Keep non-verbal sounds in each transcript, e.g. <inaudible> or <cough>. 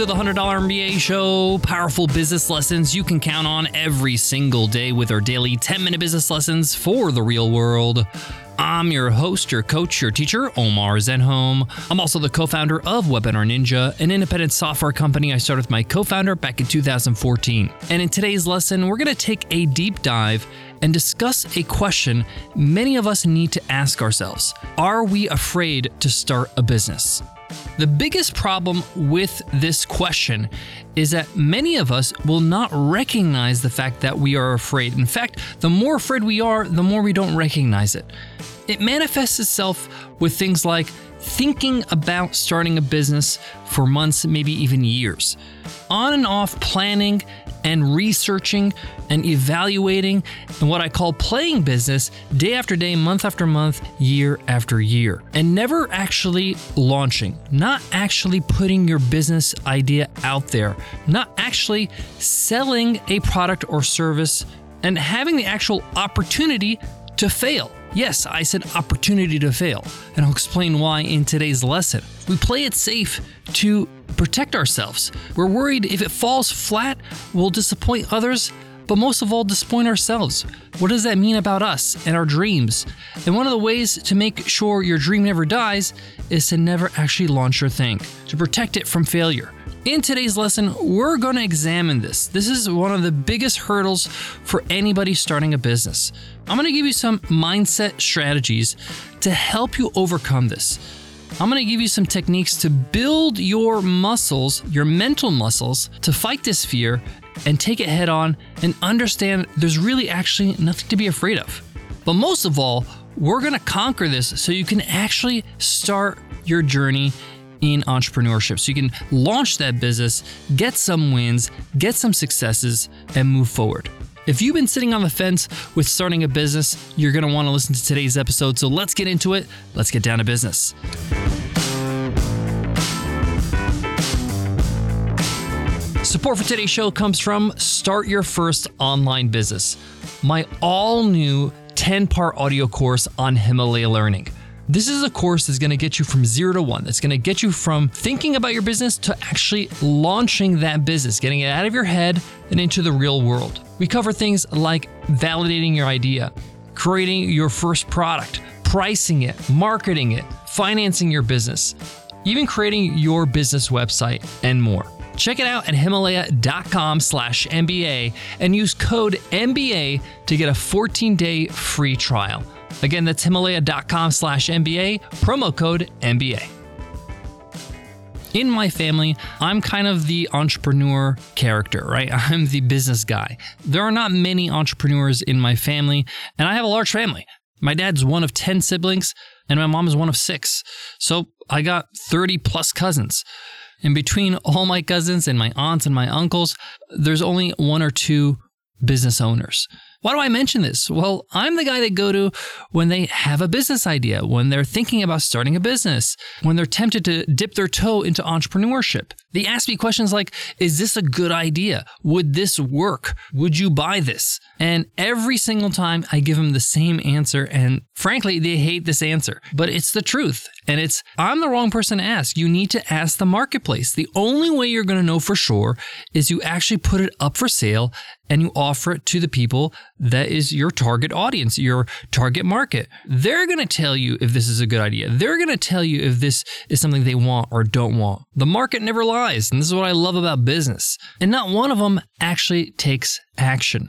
to the $100 MBA show. Powerful business lessons you can count on every single day with our daily 10 minute business lessons for the real world. I'm your host, your coach, your teacher, Omar Zenhom. I'm also the co founder of Webinar Ninja, an independent software company I started with my co founder back in 2014. And in today's lesson, we're going to take a deep dive and discuss a question many of us need to ask ourselves Are we afraid to start a business? The biggest problem with this question is that many of us will not recognize the fact that we are afraid. In fact, the more afraid we are, the more we don't recognize it. It manifests itself with things like thinking about starting a business for months, maybe even years, on and off planning and researching and evaluating and what I call playing business day after day, month after month, year after year, and never actually launching, not actually putting your business idea out there, not actually selling a product or service, and having the actual opportunity to fail. Yes, I said opportunity to fail, and I'll explain why in today's lesson. We play it safe to protect ourselves. We're worried if it falls flat, we'll disappoint others, but most of all, disappoint ourselves. What does that mean about us and our dreams? And one of the ways to make sure your dream never dies is to never actually launch your thing, to protect it from failure. In today's lesson, we're going to examine this. This is one of the biggest hurdles for anybody starting a business. I'm going to give you some mindset strategies to help you overcome this. I'm going to give you some techniques to build your muscles, your mental muscles, to fight this fear and take it head on and understand there's really actually nothing to be afraid of. But most of all, we're going to conquer this so you can actually start your journey in entrepreneurship. So you can launch that business, get some wins, get some successes, and move forward. If you've been sitting on the fence with starting a business, you're going to want to listen to today's episode. So let's get into it. Let's get down to business. Support for today's show comes from Start Your First Online Business, my all new 10 part audio course on Himalaya Learning. This is a course that's going to get you from zero to one. That's going to get you from thinking about your business to actually launching that business, getting it out of your head and into the real world. We cover things like validating your idea, creating your first product, pricing it, marketing it, financing your business, even creating your business website, and more. Check it out at himalaya.com slash MBA and use code MBA to get a 14 day free trial. Again, that's himalaya.com slash MBA, promo code MBA. In my family, I'm kind of the entrepreneur character, right? <laughs> I'm the business guy. There are not many entrepreneurs in my family, and I have a large family. My dad's one of 10 siblings, and my mom is one of six. So I got 30 plus cousins. And between all my cousins and my aunts and my uncles, there's only one or two business owners. Why do I mention this? Well, I'm the guy they go to when they have a business idea, when they're thinking about starting a business, when they're tempted to dip their toe into entrepreneurship. They ask me questions like, is this a good idea? Would this work? Would you buy this? And every single time I give them the same answer. And frankly, they hate this answer, but it's the truth. And it's, I'm the wrong person to ask. You need to ask the marketplace. The only way you're going to know for sure is you actually put it up for sale and you offer it to the people that is your target audience, your target market. They're going to tell you if this is a good idea. They're going to tell you if this is something they want or don't want. The market never lies. And this is what I love about business. And not one of them actually takes action.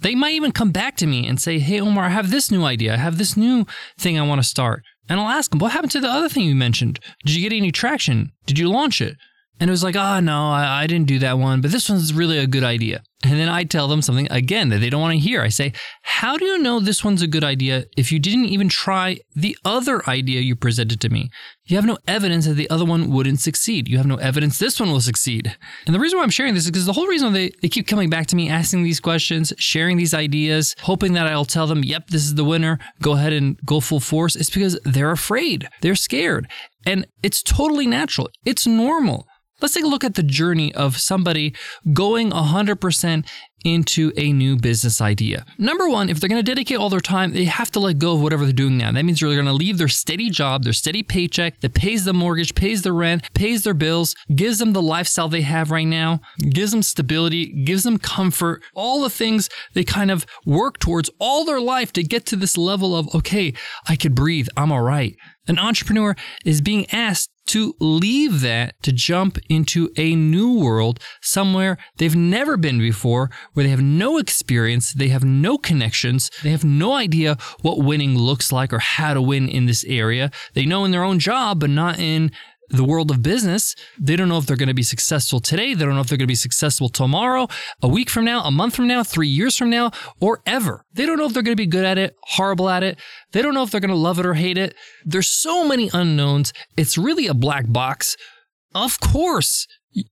They might even come back to me and say, Hey, Omar, I have this new idea. I have this new thing I want to start. And I'll ask them, What happened to the other thing you mentioned? Did you get any traction? Did you launch it? And it was like, oh, no, I, I, didn't do that one, but this one's really a good idea. And then I tell them something again that they don't want to hear. I say, how do you know this one's a good idea if you didn't even try the other idea you presented to me? You have no evidence that the other one wouldn't succeed. You have no evidence this one will succeed. And the reason why I'm sharing this is because the whole reason they, they keep coming back to me, asking these questions, sharing these ideas, hoping that I'll tell them, yep, this is the winner, go ahead and go full force, is because they're afraid. They're scared. And it's totally natural. It's normal. Let's take a look at the journey of somebody going 100% into a new business idea. Number one, if they're going to dedicate all their time, they have to let go of whatever they're doing now. That means they're going to leave their steady job, their steady paycheck that pays the mortgage, pays the rent, pays their bills, gives them the lifestyle they have right now, gives them stability, gives them comfort, all the things they kind of work towards all their life to get to this level of, okay, I could breathe, I'm all right. An entrepreneur is being asked to leave that to jump into a new world somewhere they've never been before, where they have no experience, they have no connections, they have no idea what winning looks like or how to win in this area. They know in their own job, but not in the world of business, they don't know if they're going to be successful today. They don't know if they're going to be successful tomorrow, a week from now, a month from now, three years from now, or ever. They don't know if they're going to be good at it, horrible at it. They don't know if they're going to love it or hate it. There's so many unknowns. It's really a black box. Of course,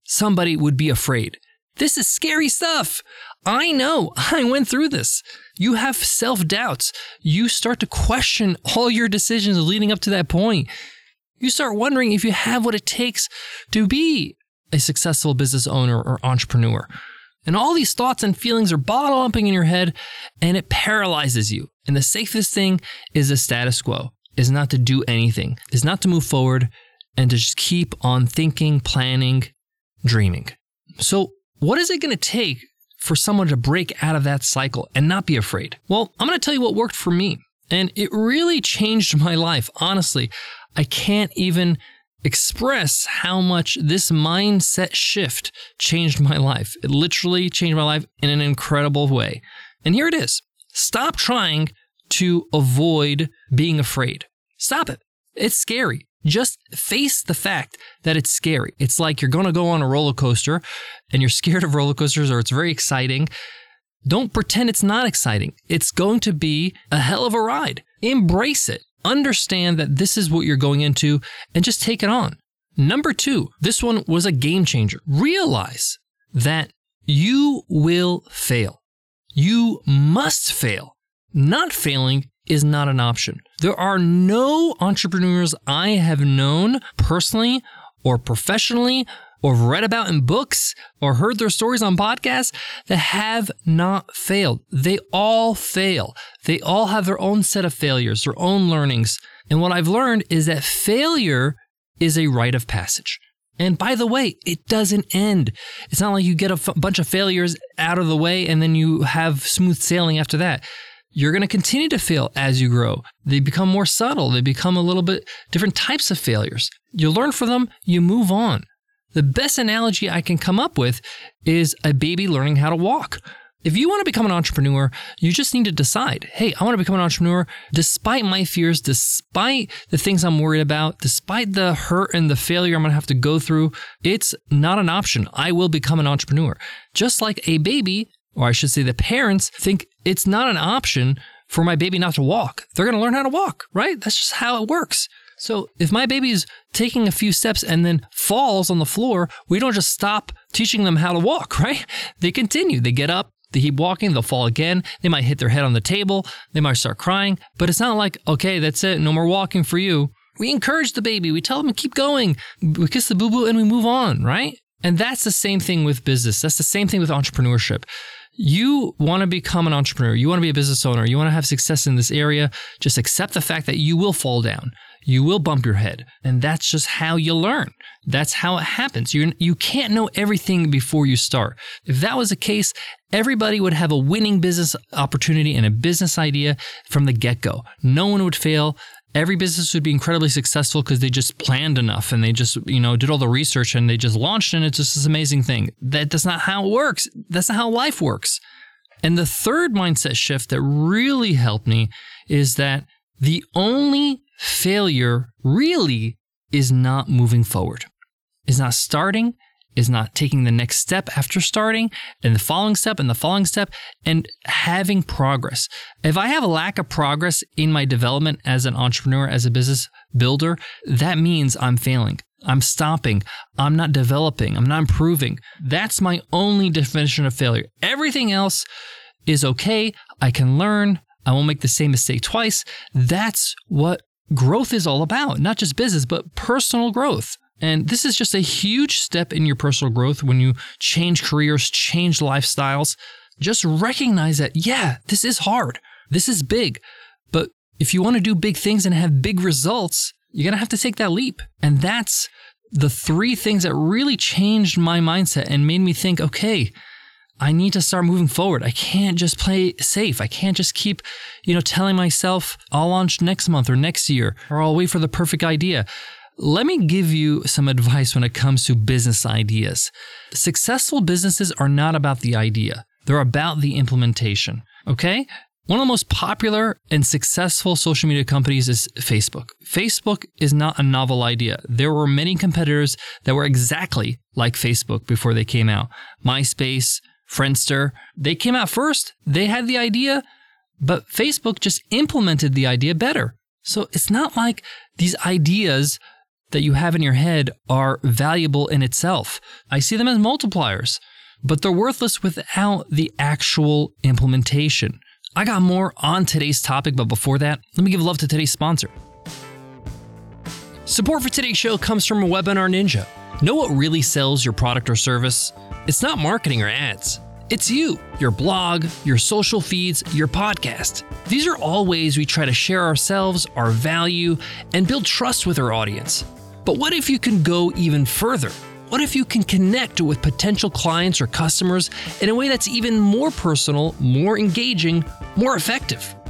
somebody would be afraid. This is scary stuff. I know. <laughs> I went through this. You have self doubts. You start to question all your decisions leading up to that point you start wondering if you have what it takes to be a successful business owner or entrepreneur. And all these thoughts and feelings are bottle upping in your head and it paralyzes you. And the safest thing is the status quo, is not to do anything, is not to move forward and to just keep on thinking, planning, dreaming. So, what is it going to take for someone to break out of that cycle and not be afraid? Well, I'm going to tell you what worked for me. And it really changed my life, honestly. I can't even express how much this mindset shift changed my life. It literally changed my life in an incredible way. And here it is stop trying to avoid being afraid. Stop it. It's scary. Just face the fact that it's scary. It's like you're going to go on a roller coaster and you're scared of roller coasters or it's very exciting. Don't pretend it's not exciting. It's going to be a hell of a ride. Embrace it understand that this is what you're going into and just take it on. Number two, this one was a game changer. Realize that you will fail. You must fail. Not failing is not an option. There are no entrepreneurs I have known personally or professionally or read about in books or heard their stories on podcasts that have not failed. They all fail. They all have their own set of failures, their own learnings. And what I've learned is that failure is a rite of passage. And by the way, it doesn't end. It's not like you get a f- bunch of failures out of the way and then you have smooth sailing after that. You're going to continue to fail as you grow. They become more subtle. They become a little bit different types of failures. You learn from them, you move on. The best analogy I can come up with is a baby learning how to walk. If you want to become an entrepreneur, you just need to decide hey, I want to become an entrepreneur despite my fears, despite the things I'm worried about, despite the hurt and the failure I'm going to have to go through. It's not an option. I will become an entrepreneur. Just like a baby, or I should say, the parents think it's not an option for my baby not to walk. They're going to learn how to walk, right? That's just how it works. So if my baby's taking a few steps and then falls on the floor, we don't just stop teaching them how to walk, <laughs> right? They continue. They get up, they keep walking, they'll fall again. They might hit their head on the table, they might start crying, but it's not like, okay, that's it, no more walking for you. We encourage the baby, we tell them to keep going, we kiss the boo boo and we move on, right? And that's the same thing with business. That's the same thing with entrepreneurship. You want to become an entrepreneur, you want to be a business owner, you want to have success in this area, just accept the fact that you will fall down you will bump your head. And that's just how you learn. That's how it happens. You you can't know everything before you start. If that was the case, everybody would have a winning business opportunity and a business idea from the get-go. No one would fail. Every business would be incredibly successful because they just planned enough and they just, you know, did all the research and they just launched and it's just this amazing thing. That, that's not how it works. That's not how life works. And the third mindset shift that really helped me is that the only failure really is not moving forward, is not starting, is not taking the next step after starting, and the following step, and the following step, and having progress. If I have a lack of progress in my development as an entrepreneur, as a business builder, that means I'm failing. I'm stopping. I'm not developing. I'm not improving. That's my only definition of failure. Everything else is okay. I can learn. I won't make the same mistake twice. That's what growth is all about, not just business, but personal growth. And this is just a huge step in your personal growth when you change careers, change lifestyles. Just recognize that, yeah, this is hard. This is big. But if you want to do big things and have big results, you're going to have to take that leap. And that's the three things that really changed my mindset and made me think, okay, I need to start moving forward. I can't just play safe. I can't just keep, you know, telling myself I'll launch next month or next year or I'll wait for the perfect idea. Let me give you some advice when it comes to business ideas. Successful businesses are not about the idea. They're about the implementation. Okay? One of the most popular and successful social media companies is Facebook. Facebook is not a novel idea. There were many competitors that were exactly like Facebook before they came out. MySpace, Friendster, they came out first. They had the idea, but Facebook just implemented the idea better. So it's not like these ideas that you have in your head are valuable in itself. I see them as multipliers, but they're worthless without the actual implementation. I got more on today's topic, but before that, let me give love to today's sponsor. Support for today's show comes from Webinar Ninja. Know what really sells your product or service? It's not marketing or ads. It's you, your blog, your social feeds, your podcast. These are all ways we try to share ourselves, our value, and build trust with our audience. But what if you can go even further? What if you can connect with potential clients or customers in a way that's even more personal, more engaging, more effective?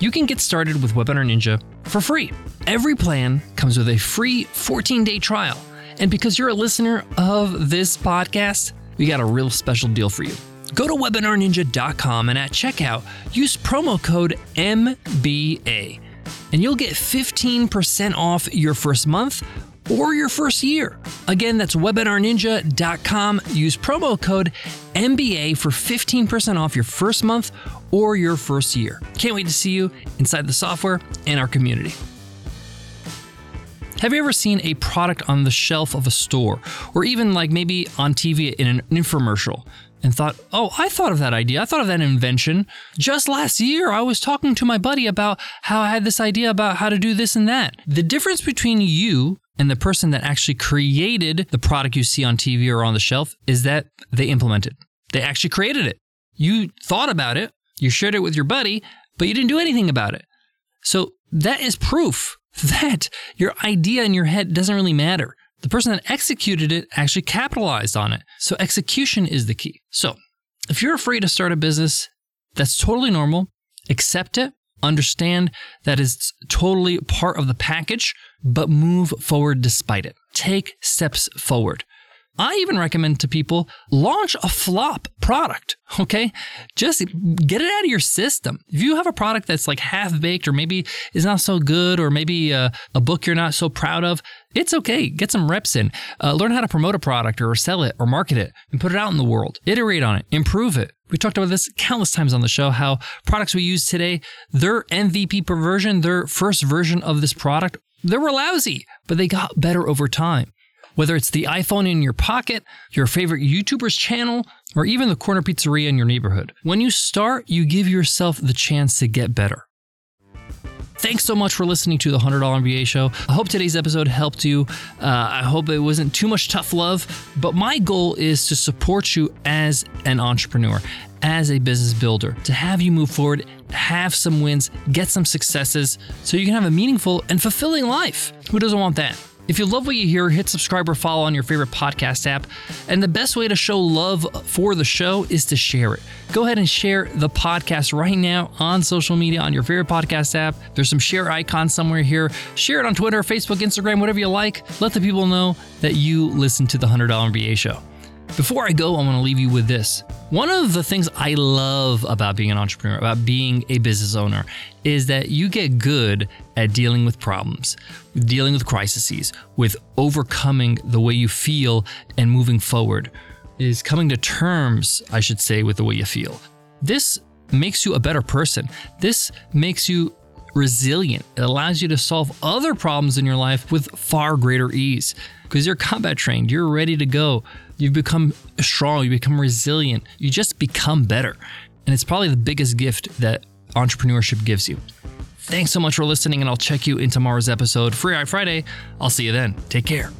you can get started with Webinar Ninja for free. Every plan comes with a free 14 day trial. And because you're a listener of this podcast, we got a real special deal for you. Go to webinarninja.com and at checkout, use promo code MBA, and you'll get 15% off your first month or your first year. Again, that's webinarninja.com. Use promo code MBA for 15% off your first month or your first year. Can't wait to see you inside the software and our community. Have you ever seen a product on the shelf of a store or even like maybe on TV in an infomercial? and thought, oh, I thought of that idea. I thought of that invention. Just last year, I was talking to my buddy about how I had this idea about how to do this and that. The difference between you and the person that actually created the product you see on TV or on the shelf is that they implemented. They actually created it. You thought about it, you shared it with your buddy, but you didn't do anything about it. So that is proof <laughs> that your idea in your head doesn't really matter. The person that executed it actually capitalized on it. So execution is the key. So if you're afraid to start a business, that's totally normal. Accept it, Understand that it's totally part of the package, but move forward despite it. Take steps forward. I even recommend to people launch a flop product, okay? Just get it out of your system. If you have a product that's like half baked or maybe is not so good or maybe a, a, book you're not so proud of, it's okay. Get some reps in. Uh, learn how to promote a product or sell it or market it and put it out in the world. Iterate on it, improve it. We talked about this countless times on the show how products we use today, their MVP version, their first version of this product, they were lousy, but they got better over time. Whether it's the iPhone in your pocket, your favorite YouTuber's channel, or even the corner pizzeria in your neighborhood. When you start, you give yourself the chance to get better. Thanks so much for listening to the $100 MBA show. I hope today's episode helped you. Uh, I hope it wasn't too much tough love, but my goal is to support you as an entrepreneur, as a business builder, to have you move forward, have some wins, get some successes, so you can have a meaningful and fulfilling life. Who doesn't want that? If you love what you hear, hit subscribe or follow on your favorite podcast app. And the best way to show love for the show is to share it. Go ahead and share the podcast right now on social media on your favorite podcast app. There's some share icon somewhere here. Share it on Twitter, Facebook, Instagram, whatever you like. Let the people know that you listen to the $100 MBA show. Before I go, I want to leave you with this. One of the things I love about being an entrepreneur, about being a business owner, is that you get good at dealing with problems, dealing with crises, with overcoming the way you feel and moving forward, is coming to terms, I should say, with the way you feel. This makes you a better person. This makes you resilient. It allows you to solve other problems in your life with far greater ease because you're combat trained, you're ready to go. You've become strong, you become resilient, you just become better. And it's probably the biggest gift that entrepreneurship gives you. Thanks so much for listening, and I'll check you in tomorrow's episode, Free Eye Friday. I'll see you then. Take care.